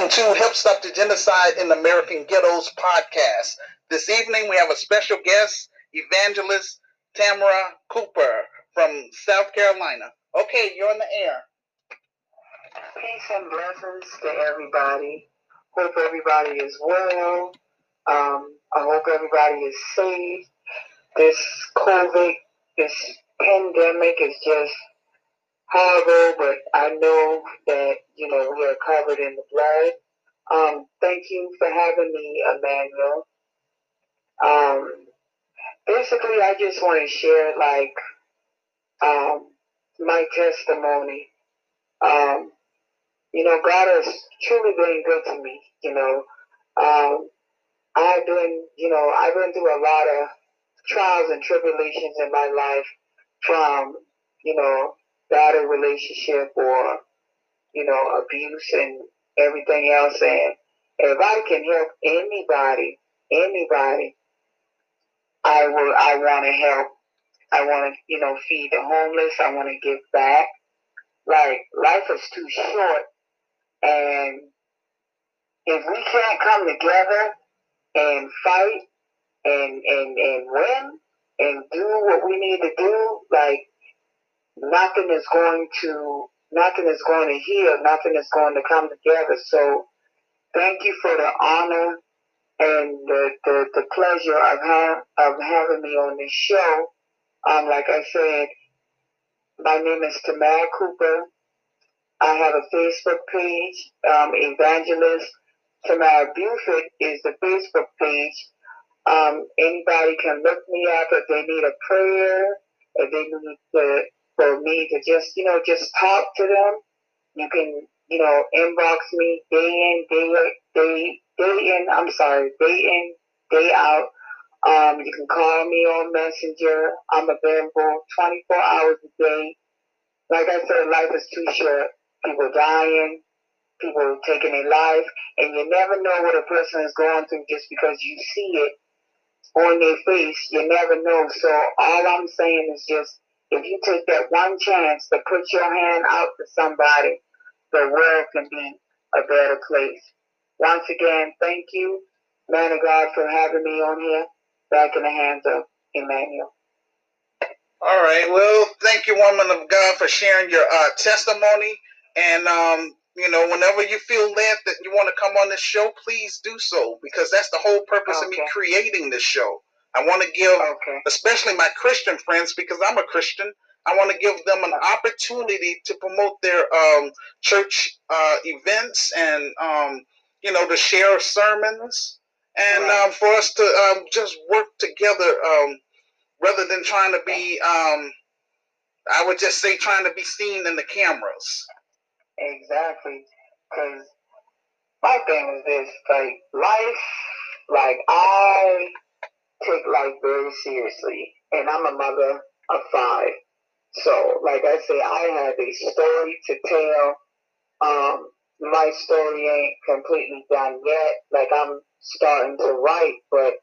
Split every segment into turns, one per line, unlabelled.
Welcome to Help Stop the Genocide in American Ghettos podcast. This evening we have a special guest, evangelist Tamara Cooper from South Carolina. Okay, you're on the air.
Peace and blessings to everybody. Hope everybody is well. Um, I hope everybody is safe. This COVID, this pandemic is just horrible, but I know that, you know, we are covered in the blood. Um, thank you for having me, Emmanuel. Um, basically, I just want to share, like, um, my testimony. Um, you know, God has truly been good to me, you know. Um, I've been, you know, I've been through a lot of trials and tribulations in my life from, you know, bad relationship or, you know, abuse and everything else. And if I can help anybody, anybody, I will, I want to help. I want to, you know, feed the homeless. I want to give back. Like, life is too short. And if we can't come together and fight and, and, and win and do what we need to do, like, nothing is going to nothing is going to heal, nothing is going to come together. So thank you for the honor and the, the, the pleasure of, ha- of having me on this show. Um, like I said, my name is Tamara Cooper. I have a Facebook page, um, Evangelist Tamara Buford is the Facebook page. Um, anybody can look me up if they need a prayer, if they need to for me to just, you know, just talk to them. You can, you know, inbox me day in, day day day in. I'm sorry, day in, day out. Um, you can call me on Messenger. I'm available 24 hours a day. Like I said, life is too short. People dying, people taking their life, and you never know what a person is going through just because you see it on their face. You never know. So all I'm saying is just if you take that one chance to put your hand out to somebody, the world can be a better place. Once again, thank you, man of God, for having me on here. Back in the hands of Emmanuel.
All right. Well, thank you, woman of God, for sharing your uh, testimony. And, um, you know, whenever you feel led that you want to come on this show, please do so because that's the whole purpose okay. of me creating this show. I want to give, okay. especially my Christian friends, because I'm a Christian. I want to give them an opportunity to promote their um, church uh, events and, um, you know, to share sermons and right. um, for us to um, just work together um, rather than trying to be, um, I would just say, trying to be seen in the cameras.
Exactly. Because my thing is this like, life, like, I take life very seriously. And I'm a mother of five. So, like I say, I have a story to tell. Um, my story ain't completely done yet. Like I'm starting to write, but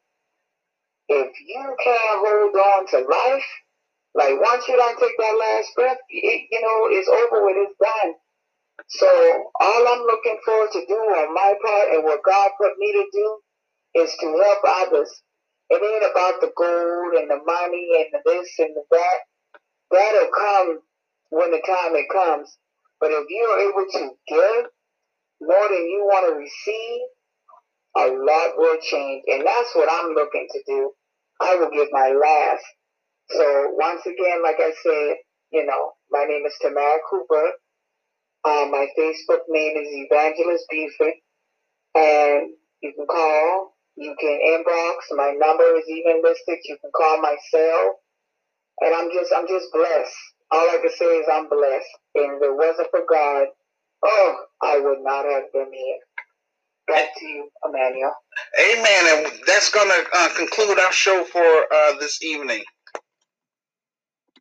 if you can't hold on to life, like once you don't take that last breath, it, you know, it's over with, it's done. So all I'm looking forward to do on my part and what God put me to do is to help others it ain't about the gold and the money and the this and the that. That'll come when the time it comes. But if you're able to give more than you want to receive, a lot will change. And that's what I'm looking to do. I will give my last. So once again, like I said, you know, my name is Tamara Cooper. Um, my Facebook name is Evangelist Buford. And you can call you can inbox. My number is even listed. You can call my cell. And I'm just, I'm just blessed. All I can say is I'm blessed. And if it wasn't for God, oh, I would not have been here. Back to you, Emmanuel.
Amen. And that's going to uh, conclude our show for uh, this evening.